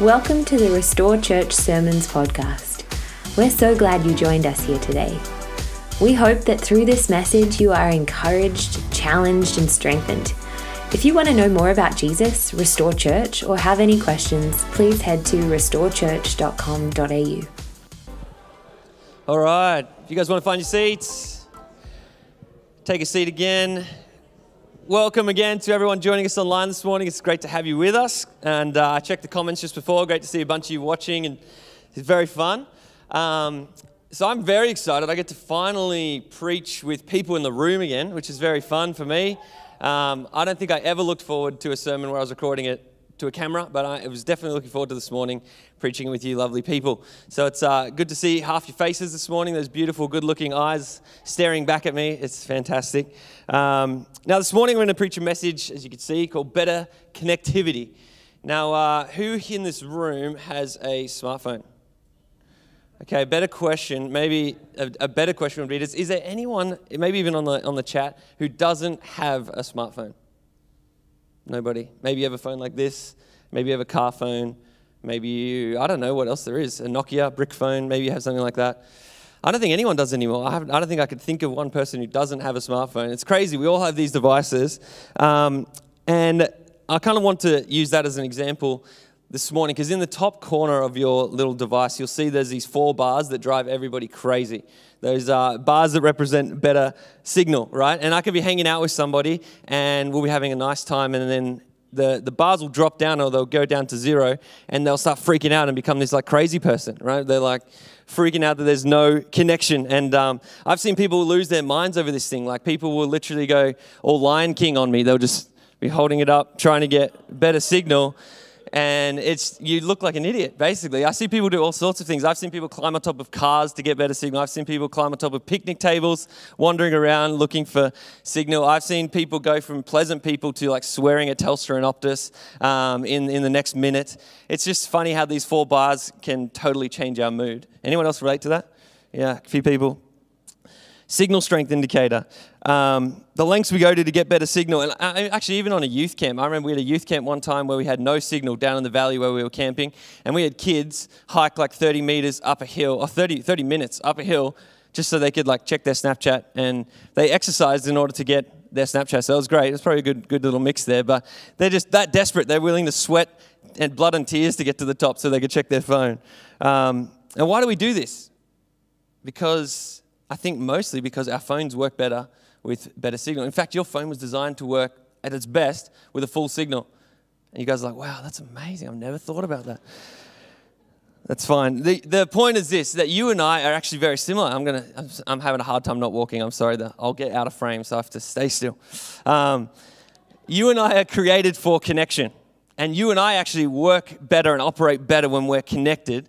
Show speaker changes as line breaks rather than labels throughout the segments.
Welcome to the Restore Church Sermons podcast. We're so glad you joined us here today. We hope that through this message you are encouraged, challenged, and strengthened. If you want to know more about Jesus, Restore Church, or have any questions, please head to restorechurch.com.au.
All right, if you guys want to find your seats, take a seat again. Welcome again to everyone joining us online this morning. It's great to have you with us. And uh, I checked the comments just before. Great to see a bunch of you watching, and it's very fun. Um, so I'm very excited. I get to finally preach with people in the room again, which is very fun for me. Um, I don't think I ever looked forward to a sermon where I was recording it to a camera, but I was definitely looking forward to this morning preaching with you, lovely people. So it's uh, good to see half your faces this morning, those beautiful, good looking eyes staring back at me. It's fantastic. Um, now, this morning, I'm going to preach a message, as you can see, called Better Connectivity. Now, uh, who in this room has a smartphone? Okay, better question, maybe a, a better question would be is there anyone, maybe even on the, on the chat, who doesn't have a smartphone? Nobody. Maybe you have a phone like this. Maybe you have a car phone. Maybe you, I don't know what else there is. A Nokia brick phone. Maybe you have something like that. I don't think anyone does anymore. I, I don't think I could think of one person who doesn't have a smartphone. It's crazy. We all have these devices. Um, and I kind of want to use that as an example this morning because in the top corner of your little device, you'll see there's these four bars that drive everybody crazy. Those are bars that represent better signal, right? And I could be hanging out with somebody and we'll be having a nice time, and then the, the bars will drop down or they'll go down to zero and they'll start freaking out and become this like crazy person, right? They're like freaking out that there's no connection. And um, I've seen people lose their minds over this thing. Like people will literally go all Lion King on me. They'll just be holding it up, trying to get better signal and it's you look like an idiot basically. I see people do all sorts of things. I've seen people climb on top of cars to get better signal. I've seen people climb on top of picnic tables wandering around looking for signal. I've seen people go from pleasant people to like swearing at telstra and optus um, in, in the next minute. It's just funny how these four bars can totally change our mood. Anyone else relate to that? Yeah a few people signal strength indicator. Um, the lengths we go to to get better signal. And I, actually, even on a youth camp, I remember we had a youth camp one time where we had no signal down in the valley where we were camping, and we had kids hike like 30 meters up a hill, or 30, 30 minutes up a hill, just so they could like check their Snapchat, and they exercised in order to get their Snapchat. So it was great. It was probably a good, good little mix there. But they're just that desperate. They're willing to sweat and blood and tears to get to the top so they could check their phone. Um, and why do we do this? Because I think mostly because our phones work better with better signal. In fact, your phone was designed to work at its best with a full signal. And you guys are like, wow, that's amazing. I've never thought about that. That's fine. The, the point is this that you and I are actually very similar. I'm, gonna, I'm, I'm having a hard time not walking. I'm sorry that I'll get out of frame, so I have to stay still. Um, you and I are created for connection. And you and I actually work better and operate better when we're connected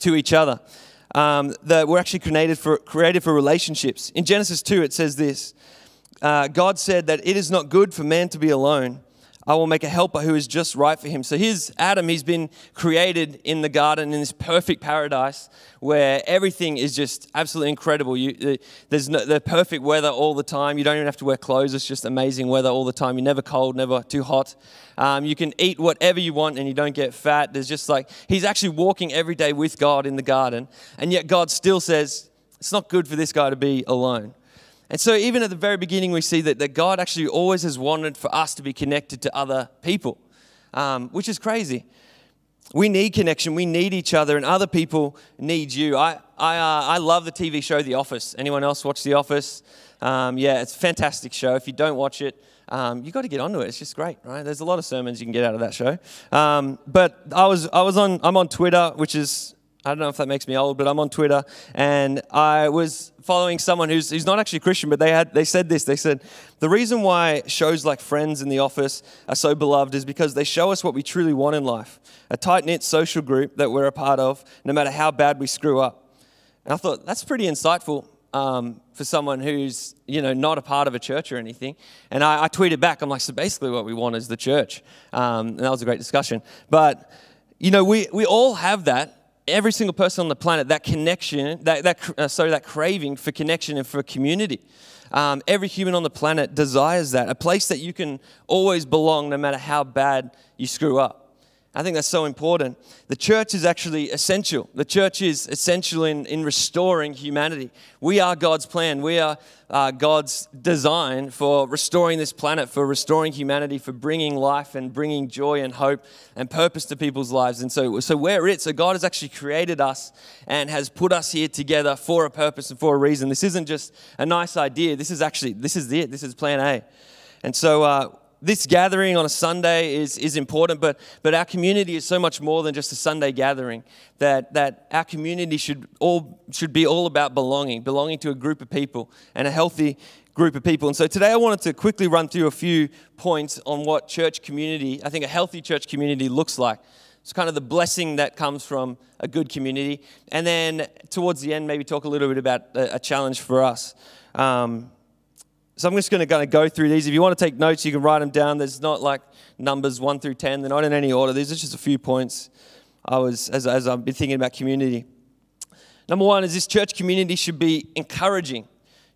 to each other um, that we're actually created for, created for relationships. In Genesis 2, it says this uh, God said that it is not good for man to be alone. I will make a helper who is just right for him. So here's Adam. He's been created in the garden in this perfect paradise where everything is just absolutely incredible. You, there's no, the perfect weather all the time. You don't even have to wear clothes. It's just amazing weather all the time. You're never cold, never too hot. Um, you can eat whatever you want and you don't get fat. There's just like, he's actually walking every day with God in the garden. And yet God still says, it's not good for this guy to be alone. And so, even at the very beginning, we see that, that God actually always has wanted for us to be connected to other people, um, which is crazy. We need connection, we need each other, and other people need you. I, I, uh, I love the TV show The Office. Anyone else watch The Office? Um, yeah, it's a fantastic show. If you don't watch it, um, you got to get onto it. It's just great, right? There's a lot of sermons you can get out of that show. Um, but I was, I was on, I'm on Twitter, which is I don't know if that makes me old, but I'm on Twitter and I was following someone who's, who's not actually Christian, but they, had, they said this. They said, The reason why shows like Friends in The Office are so beloved is because they show us what we truly want in life a tight knit social group that we're a part of, no matter how bad we screw up. And I thought, that's pretty insightful. Um, for someone who's you know not a part of a church or anything and I, I tweeted back i'm like so basically what we want is the church um, and that was a great discussion but you know we, we all have that every single person on the planet that connection, that, that uh, sorry, that craving for connection and for community. Um, every human on the planet desires that, a place that you can always belong no matter how bad you screw up. I think that's so important. The church is actually essential. The church is essential in, in restoring humanity. We are God's plan. We are uh, God's design for restoring this planet, for restoring humanity, for bringing life and bringing joy and hope and purpose to people's lives. And so, so we're it. So God has actually created us and has put us here together for a purpose and for a reason. This isn't just a nice idea. This is actually, this is it. This is plan A. And so, uh, this gathering on a Sunday is, is important, but, but our community is so much more than just a Sunday gathering. That, that our community should, all, should be all about belonging, belonging to a group of people and a healthy group of people. And so today I wanted to quickly run through a few points on what church community, I think a healthy church community looks like. It's kind of the blessing that comes from a good community. And then towards the end, maybe talk a little bit about a, a challenge for us. Um, so I'm just going to kind of go through these. If you want to take notes, you can write them down. There's not like numbers one through ten. They're not in any order. These are just a few points. I was as, as I've been thinking about community. Number one is this church community should be encouraging.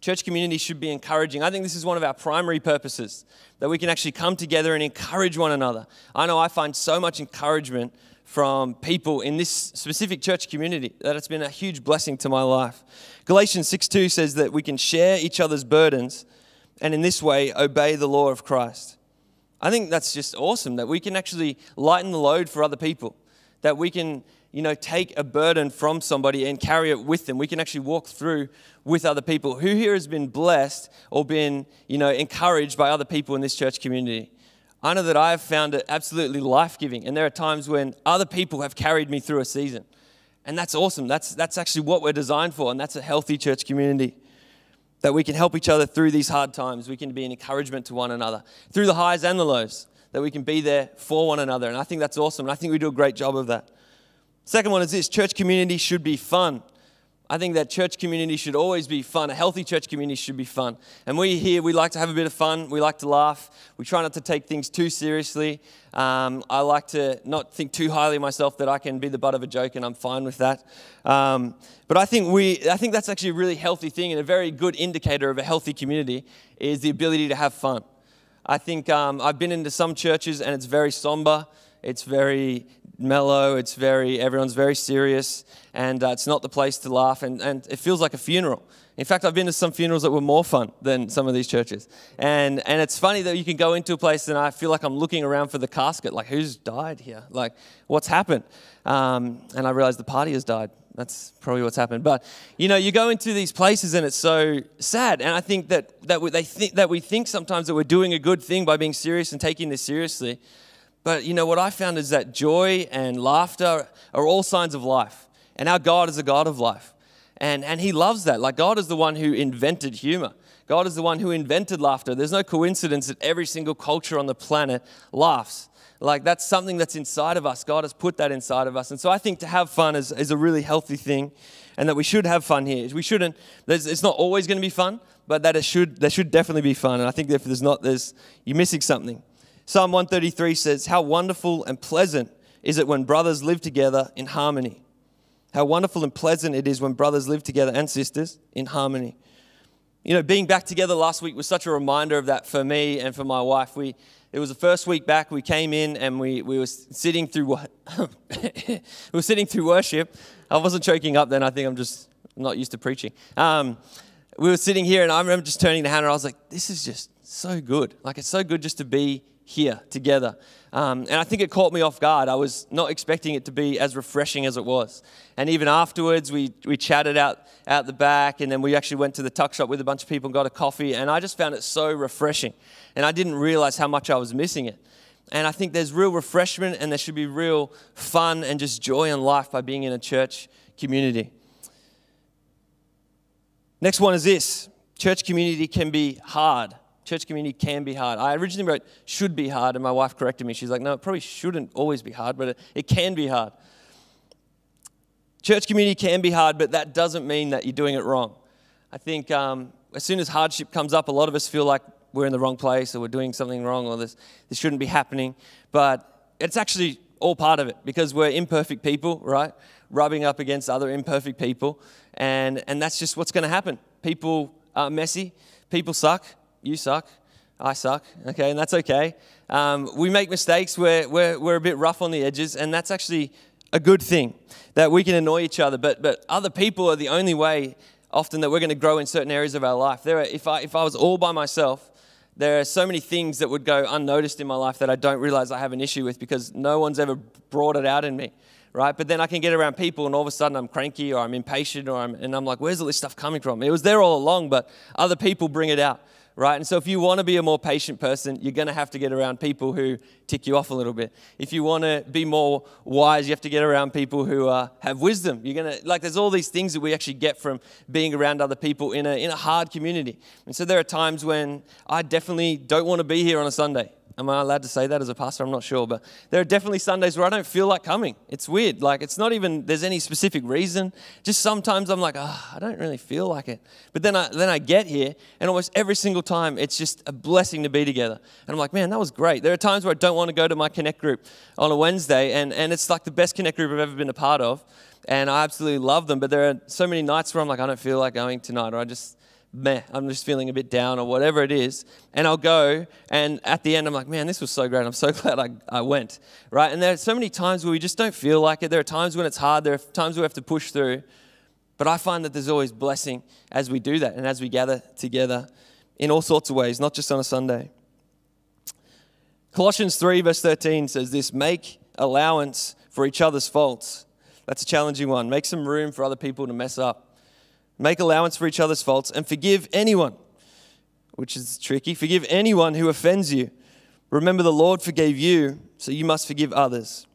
Church community should be encouraging. I think this is one of our primary purposes that we can actually come together and encourage one another. I know I find so much encouragement from people in this specific church community that it's been a huge blessing to my life. Galatians 6:2 says that we can share each other's burdens and in this way obey the law of Christ. I think that's just awesome that we can actually lighten the load for other people, that we can, you know, take a burden from somebody and carry it with them. We can actually walk through with other people. Who here has been blessed or been, you know, encouraged by other people in this church community? I know that I have found it absolutely life giving, and there are times when other people have carried me through a season. And that's awesome. That's, that's actually what we're designed for, and that's a healthy church community that we can help each other through these hard times. We can be an encouragement to one another through the highs and the lows, that we can be there for one another. And I think that's awesome. And I think we do a great job of that. Second one is this church community should be fun. I think that church community should always be fun. A healthy church community should be fun. And we here, we like to have a bit of fun. We like to laugh. We try not to take things too seriously. Um, I like to not think too highly of myself that I can be the butt of a joke, and I'm fine with that. Um, but I think we, I think that's actually a really healthy thing, and a very good indicator of a healthy community is the ability to have fun. I think um, I've been into some churches, and it's very somber. It's very mellow. It's very, everyone's very serious, and uh, it's not the place to laugh, and, and it feels like a funeral. In fact, I've been to some funerals that were more fun than some of these churches. And, and it's funny that you can go into a place and I feel like I'm looking around for the casket, like who's died here? Like what's happened? Um, and I realize the party has died. That's probably what's happened. But you know, you go into these places and it's so sad. And I think that that we, they think that we think sometimes that we're doing a good thing by being serious and taking this seriously. But you know, what I found is that joy and laughter are all signs of life. And our God is a God of life. And, and He loves that. Like, God is the one who invented humor. God is the one who invented laughter. There's no coincidence that every single culture on the planet laughs. Like, that's something that's inside of us. God has put that inside of us. And so I think to have fun is, is a really healthy thing and that we should have fun here. We shouldn't, it's not always going to be fun, but that it should, there should definitely be fun. And I think if there's not, there's, you're missing something. Psalm 133 says, How wonderful and pleasant is it when brothers live together in harmony. How wonderful and pleasant it is when brothers live together and sisters in harmony. You know, being back together last week was such a reminder of that for me and for my wife. We, it was the first week back. We came in and we, we were sitting through what we were sitting through worship. I wasn't choking up then. I think I'm just not used to preaching. Um, we were sitting here, and I remember just turning to Hannah. I was like, "This is just so good. Like it's so good just to be here together. Um, and I think it caught me off guard. I was not expecting it to be as refreshing as it was. And even afterwards, we, we chatted out, out the back, and then we actually went to the tuck shop with a bunch of people and got a coffee. And I just found it so refreshing. And I didn't realize how much I was missing it. And I think there's real refreshment and there should be real fun and just joy in life by being in a church community. Next one is this church community can be hard church community can be hard. I originally wrote should be hard, and my wife corrected me. She's like, no, it probably shouldn't always be hard, but it, it can be hard. Church community can be hard, but that doesn't mean that you're doing it wrong. I think um, as soon as hardship comes up, a lot of us feel like we're in the wrong place or we're doing something wrong or this, this shouldn't be happening. But it's actually all part of it because we're imperfect people, right? Rubbing up against other imperfect people. And, and that's just what's going to happen. People are messy, people suck, you suck. I suck, okay, and that's okay. Um, we make mistakes, we're, we're, we're a bit rough on the edges, and that's actually a good thing that we can annoy each other, but, but other people are the only way often that we're going to grow in certain areas of our life. There are, if, I, if I was all by myself, there are so many things that would go unnoticed in my life that I don't realize I have an issue with because no one's ever brought it out in me, right? But then I can get around people and all of a sudden I'm cranky or I'm impatient or I'm, and I'm like, where's all this stuff coming from? It was there all along, but other people bring it out right? And so if you want to be a more patient person, you're going to have to get around people who tick you off a little bit. If you want to be more wise, you have to get around people who uh, have wisdom. You're going to, like, there's all these things that we actually get from being around other people in a, in a hard community. And so there are times when I definitely don't want to be here on a Sunday. Am I allowed to say that as a pastor? I'm not sure. But there are definitely Sundays where I don't feel like coming. It's weird. Like, it's not even, there's any specific reason. Just sometimes I'm like, oh, I don't really feel like it. But then I, then I get here, and almost every single time, it's just a blessing to be together. And I'm like, man, that was great. There are times where I don't want to go to my Connect group on a Wednesday, and, and it's like the best Connect group I've ever been a part of. And I absolutely love them. But there are so many nights where I'm like, I don't feel like going tonight, or I just, meh, I'm just feeling a bit down or whatever it is. And I'll go, and at the end, I'm like, man, this was so great. I'm so glad I, I went, right? And there are so many times where we just don't feel like it. There are times when it's hard, there are times we have to push through. But I find that there's always blessing as we do that and as we gather together in all sorts of ways, not just on a Sunday. Colossians 3, verse 13 says this make allowance for each other's faults. That's a challenging one. Make some room for other people to mess up. Make allowance for each other's faults and forgive anyone, which is tricky. Forgive anyone who offends you. Remember, the Lord forgave you, so you must forgive others.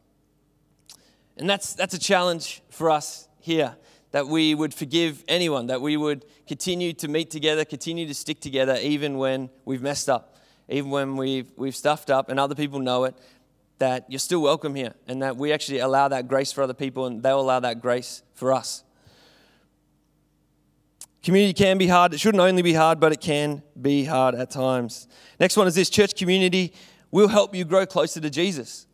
And that's, that's a challenge for us here that we would forgive anyone, that we would continue to meet together, continue to stick together, even when we've messed up, even when we've, we've stuffed up and other people know it, that you're still welcome here, and that we actually allow that grace for other people and they'll allow that grace for us. Community can be hard. It shouldn't only be hard, but it can be hard at times. Next one is this church community will help you grow closer to Jesus.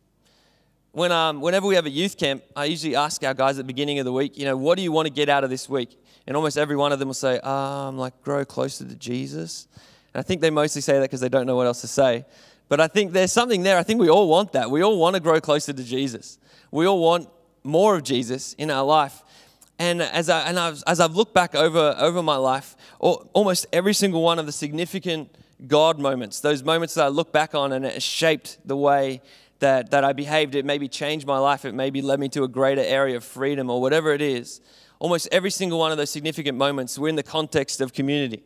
When, um, whenever we have a youth camp, I usually ask our guys at the beginning of the week, you know, what do you want to get out of this week? And almost every one of them will say, um, like, grow closer to Jesus. And I think they mostly say that because they don't know what else to say. But I think there's something there. I think we all want that. We all want to grow closer to Jesus. We all want more of Jesus in our life. And as, I, and I've, as I've looked back over, over my life, almost every single one of the significant God moments, those moments that I look back on and it shaped the way that, that I behaved, it maybe changed my life, it maybe led me to a greater area of freedom or whatever it is. Almost every single one of those significant moments were in the context of community.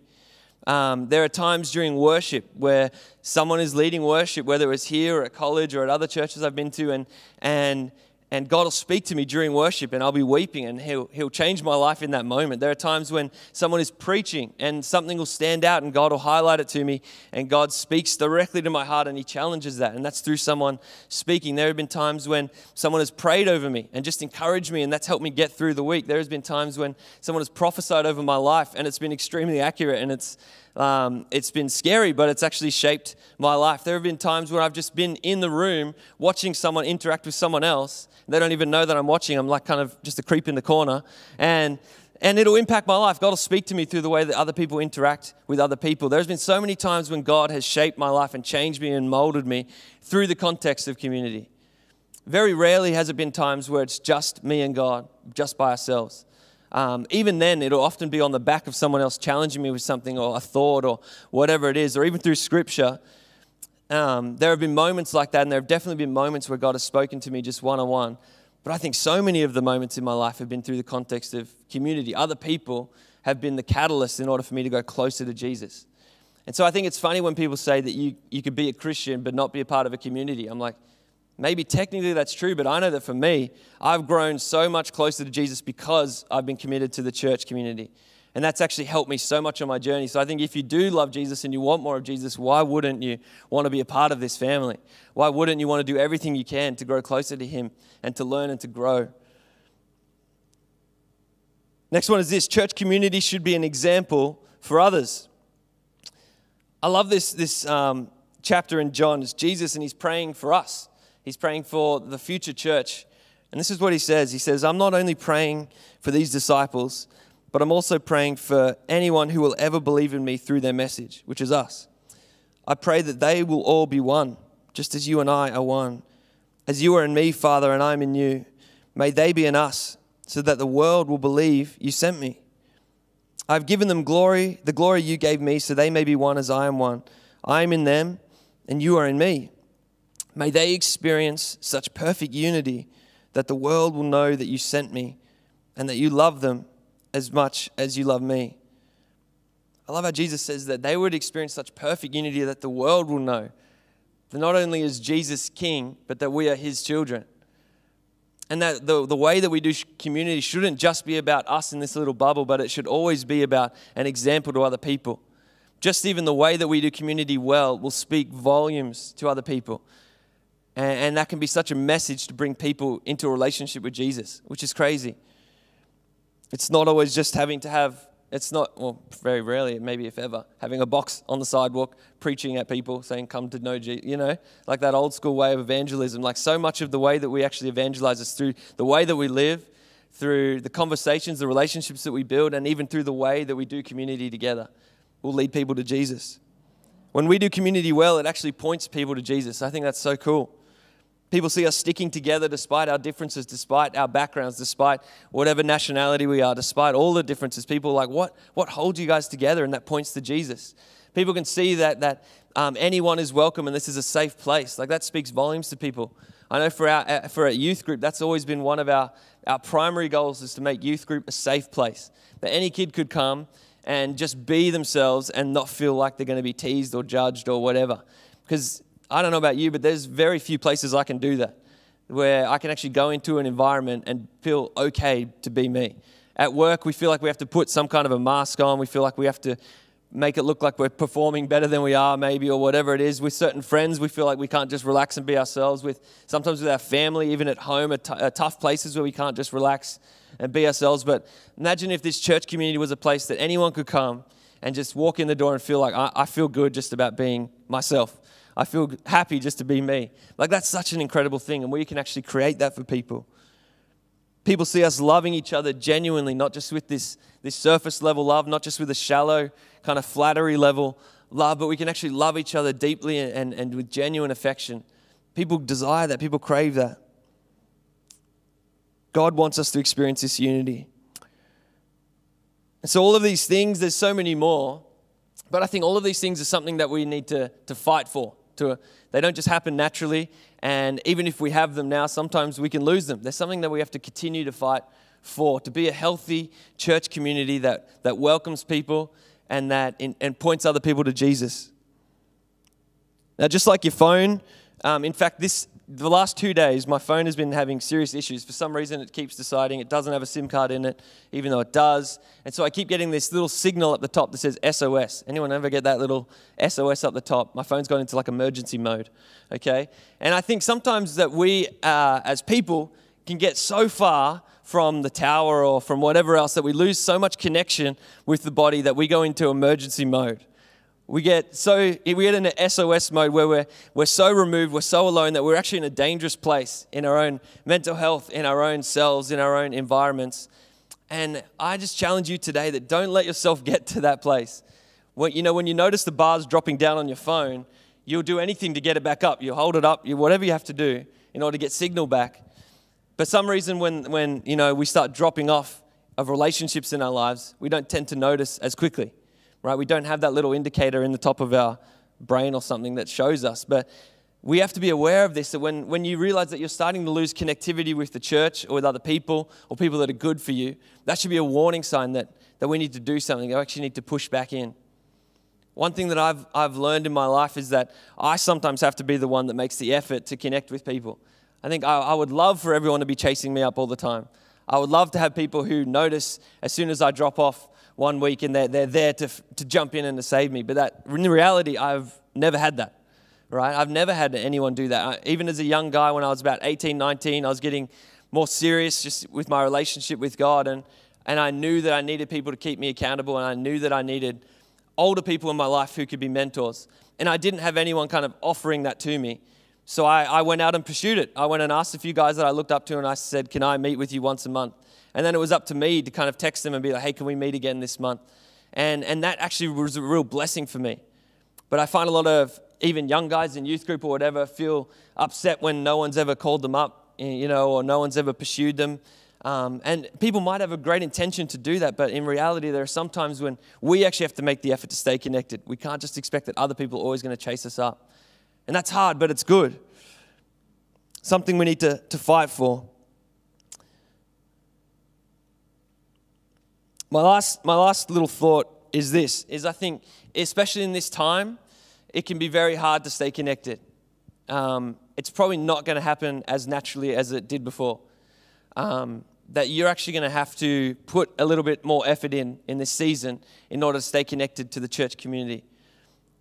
Um, there are times during worship where someone is leading worship, whether it's here or at college or at other churches I've been to, and, and and God will speak to me during worship and I'll be weeping and he'll, he'll change my life in that moment. There are times when someone is preaching and something will stand out and God will highlight it to me and God speaks directly to my heart and he challenges that. And that's through someone speaking. There have been times when someone has prayed over me and just encouraged me and that's helped me get through the week. There has been times when someone has prophesied over my life and it's been extremely accurate and it's um, it's been scary, but it's actually shaped my life. There have been times where I've just been in the room watching someone interact with someone else. They don't even know that I'm watching. I'm like kind of just a creep in the corner. And and it'll impact my life. God will speak to me through the way that other people interact with other people. There's been so many times when God has shaped my life and changed me and molded me through the context of community. Very rarely has it been times where it's just me and God, just by ourselves um, even then, it'll often be on the back of someone else challenging me with something or a thought or whatever it is, or even through scripture. Um, there have been moments like that, and there have definitely been moments where God has spoken to me just one on one. But I think so many of the moments in my life have been through the context of community. Other people have been the catalyst in order for me to go closer to Jesus. And so I think it's funny when people say that you, you could be a Christian but not be a part of a community. I'm like, Maybe technically that's true, but I know that for me, I've grown so much closer to Jesus because I've been committed to the church community. And that's actually helped me so much on my journey. So I think if you do love Jesus and you want more of Jesus, why wouldn't you want to be a part of this family? Why wouldn't you want to do everything you can to grow closer to Him and to learn and to grow? Next one is this church community should be an example for others. I love this, this um, chapter in John. It's Jesus and He's praying for us. He's praying for the future church. And this is what he says He says, I'm not only praying for these disciples, but I'm also praying for anyone who will ever believe in me through their message, which is us. I pray that they will all be one, just as you and I are one. As you are in me, Father, and I am in you, may they be in us, so that the world will believe you sent me. I've given them glory, the glory you gave me, so they may be one as I am one. I am in them, and you are in me. May they experience such perfect unity that the world will know that you sent me and that you love them as much as you love me. I love how Jesus says that they would experience such perfect unity that the world will know that not only is Jesus king, but that we are his children. And that the, the way that we do community shouldn't just be about us in this little bubble, but it should always be about an example to other people. Just even the way that we do community well will speak volumes to other people. And, and that can be such a message to bring people into a relationship with Jesus, which is crazy. It's not always just having to have it's not, well, very rarely, maybe if ever, having a box on the sidewalk, preaching at people, saying, come to know Jesus, you know, like that old school way of evangelism. Like so much of the way that we actually evangelize is through the way that we live, through the conversations, the relationships that we build, and even through the way that we do community together will lead people to Jesus. When we do community well, it actually points people to Jesus. I think that's so cool. People see us sticking together despite our differences, despite our backgrounds, despite whatever nationality we are, despite all the differences. People are like, what, what holds you guys together? And that points to Jesus. People can see that, that um, anyone is welcome and this is a safe place. Like that speaks volumes to people. I know for our, uh, for our youth group, that's always been one of our, our primary goals is to make youth group a safe place. That any kid could come and just be themselves and not feel like they're going to be teased or judged or whatever. Because I don't know about you, but there's very few places I can do that where I can actually go into an environment and feel okay to be me. At work, we feel like we have to put some kind of a mask on. We feel like we have to make it look like we're performing better than we are, maybe, or whatever it is. With certain friends, we feel like we can't just relax and be ourselves. With sometimes with our family, even at home, are, t- tough places where we can't just relax and be ourselves. But imagine if this church community was a place that anyone could come and just walk in the door and feel like I, I feel good just about being myself. I feel happy just to be me. Like, that's such an incredible thing, and we can actually create that for people. People see us loving each other genuinely, not just with this, this surface level love, not just with a shallow kind of flattery level love, but we can actually love each other deeply and, and, and with genuine affection. People desire that, people crave that. God wants us to experience this unity. And so, all of these things, there's so many more, but I think all of these things are something that we need to, to fight for to a, they don't just happen naturally. And even if we have them now, sometimes we can lose them. There's something that we have to continue to fight for to be a healthy church community that, that welcomes people and that in, and points other people to Jesus. Now, just like your phone, um, in fact, this the last two days, my phone has been having serious issues. For some reason, it keeps deciding it doesn't have a SIM card in it, even though it does. And so I keep getting this little signal at the top that says SOS. Anyone ever get that little SOS up the top? My phone's gone into like emergency mode, okay? And I think sometimes that we, uh, as people, can get so far from the tower or from whatever else that we lose so much connection with the body that we go into emergency mode. We get so we get in an SOS mode where we're, we're so removed, we're so alone that we're actually in a dangerous place in our own mental health, in our own selves, in our own environments. And I just challenge you today that don't let yourself get to that place. When, you know, when you notice the bars dropping down on your phone, you'll do anything to get it back up. You'll hold it up, you whatever you have to do in order to get signal back. But some reason when when you know we start dropping off of relationships in our lives, we don't tend to notice as quickly right? We don't have that little indicator in the top of our brain or something that shows us. But we have to be aware of this that when, when you realize that you're starting to lose connectivity with the church or with other people or people that are good for you, that should be a warning sign that, that we need to do something. We actually need to push back in. One thing that I've, I've learned in my life is that I sometimes have to be the one that makes the effort to connect with people. I think I, I would love for everyone to be chasing me up all the time. I would love to have people who notice as soon as I drop off one week and they're, they're there to, to jump in and to save me. But that, in reality, I've never had that, right? I've never had anyone do that. I, even as a young guy, when I was about 18, 19, I was getting more serious just with my relationship with God. And, and I knew that I needed people to keep me accountable. And I knew that I needed older people in my life who could be mentors. And I didn't have anyone kind of offering that to me. So I, I went out and pursued it. I went and asked a few guys that I looked up to and I said, Can I meet with you once a month? And then it was up to me to kind of text them and be like, hey, can we meet again this month? And, and that actually was a real blessing for me. But I find a lot of even young guys in youth group or whatever feel upset when no one's ever called them up, you know, or no one's ever pursued them. Um, and people might have a great intention to do that, but in reality, there are some times when we actually have to make the effort to stay connected. We can't just expect that other people are always going to chase us up. And that's hard, but it's good. Something we need to, to fight for. My last, my last little thought is this is I think, especially in this time, it can be very hard to stay connected. Um, it's probably not going to happen as naturally as it did before. Um, that you're actually going to have to put a little bit more effort in in this season in order to stay connected to the church community.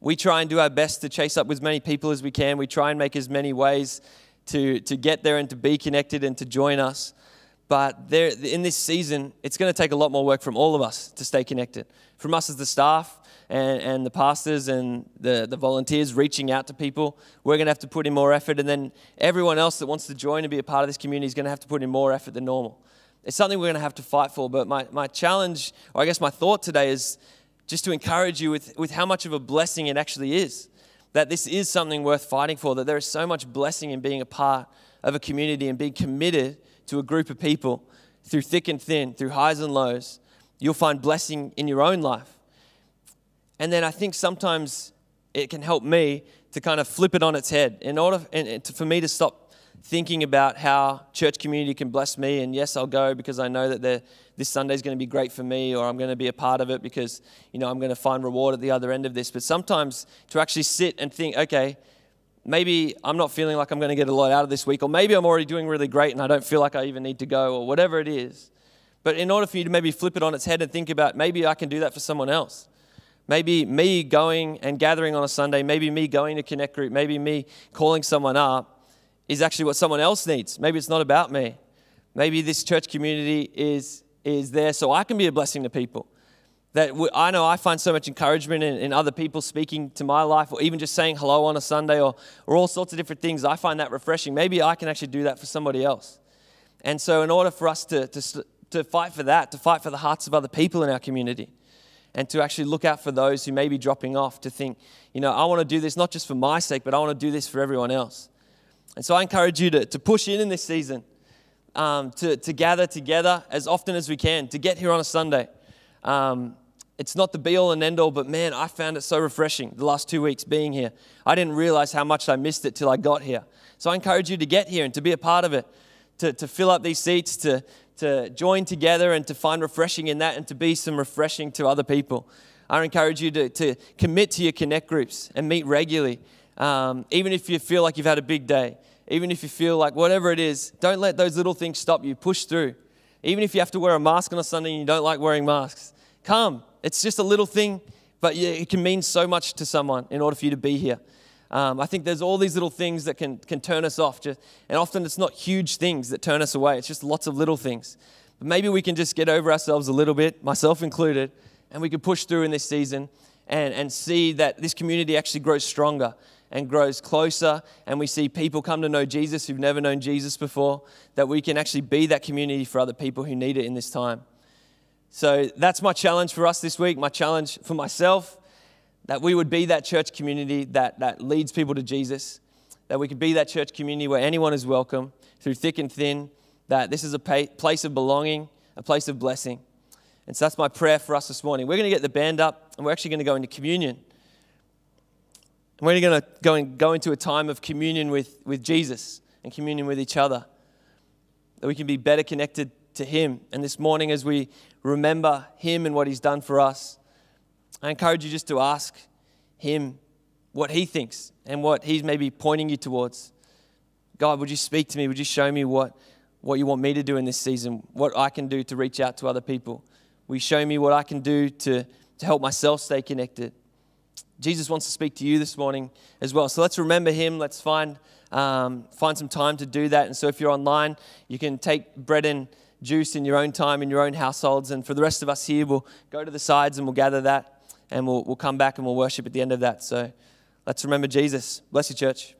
We try and do our best to chase up with as many people as we can. We try and make as many ways to, to get there and to be connected and to join us. But there, in this season, it's going to take a lot more work from all of us to stay connected. From us as the staff and, and the pastors and the, the volunteers reaching out to people, we're going to have to put in more effort. And then everyone else that wants to join and be a part of this community is going to have to put in more effort than normal. It's something we're going to have to fight for. But my, my challenge, or I guess my thought today is just to encourage you with, with how much of a blessing it actually is. That this is something worth fighting for, that there is so much blessing in being a part of a community and being committed to a group of people through thick and thin, through highs and lows. You'll find blessing in your own life. And then I think sometimes it can help me to kind of flip it on its head in order for me to stop thinking about how church community can bless me. And yes, I'll go because I know that this Sunday is going to be great for me, or I'm going to be a part of it because you know I'm going to find reward at the other end of this. But sometimes to actually sit and think, okay, maybe I'm not feeling like I'm going to get a lot out of this week, or maybe I'm already doing really great and I don't feel like I even need to go, or whatever it is. But in order for you to maybe flip it on its head and think about maybe I can do that for someone else. Maybe me going and gathering on a Sunday, maybe me going to Connect Group, maybe me calling someone up is actually what someone else needs. Maybe it's not about me. Maybe this church community is, is there so I can be a blessing to people. That I know I find so much encouragement in, in other people speaking to my life, or even just saying hello on a Sunday, or, or all sorts of different things. I find that refreshing. Maybe I can actually do that for somebody else. And so, in order for us to, to, to fight for that, to fight for the hearts of other people in our community, and to actually look out for those who may be dropping off, to think, you know, I want to do this not just for my sake, but I want to do this for everyone else. And so I encourage you to, to push in in this season, um, to, to gather together as often as we can, to get here on a Sunday. Um, it's not the be all and end all, but man, I found it so refreshing the last two weeks being here. I didn't realize how much I missed it till I got here. So I encourage you to get here and to be a part of it, to, to fill up these seats, to, to join together and to find refreshing in that and to be some refreshing to other people. I encourage you to, to commit to your connect groups and meet regularly. Um, even if you feel like you've had a big day, even if you feel like whatever it is, don't let those little things stop you. Push through. Even if you have to wear a mask on a Sunday and you don't like wearing masks, come. It's just a little thing, but it can mean so much to someone in order for you to be here. Um, I think there's all these little things that can, can turn us off. Just, and often it's not huge things that turn us away, it's just lots of little things. But maybe we can just get over ourselves a little bit, myself included, and we can push through in this season and, and see that this community actually grows stronger and grows closer, and we see people come to know Jesus who've never known Jesus before, that we can actually be that community for other people who need it in this time. So that's my challenge for us this week, my challenge for myself, that we would be that church community that, that leads people to Jesus, that we could be that church community where anyone is welcome through thick and thin, that this is a place of belonging, a place of blessing. And so that's my prayer for us this morning. We're going to get the band up and we're actually going to go into communion. We're going to go, and go into a time of communion with, with Jesus and communion with each other, that we can be better connected to Him. And this morning, as we remember Him and what He's done for us, I encourage you just to ask Him what He thinks and what He's maybe pointing you towards. God, would you speak to me? Would you show me what, what you want me to do in this season? What I can do to reach out to other people? Will you show me what I can do to, to help myself stay connected? Jesus wants to speak to you this morning as well. So let's remember him. Let's find, um, find some time to do that. And so if you're online, you can take bread and juice in your own time, in your own households. And for the rest of us here, we'll go to the sides and we'll gather that. And we'll, we'll come back and we'll worship at the end of that. So let's remember Jesus. Bless you, church.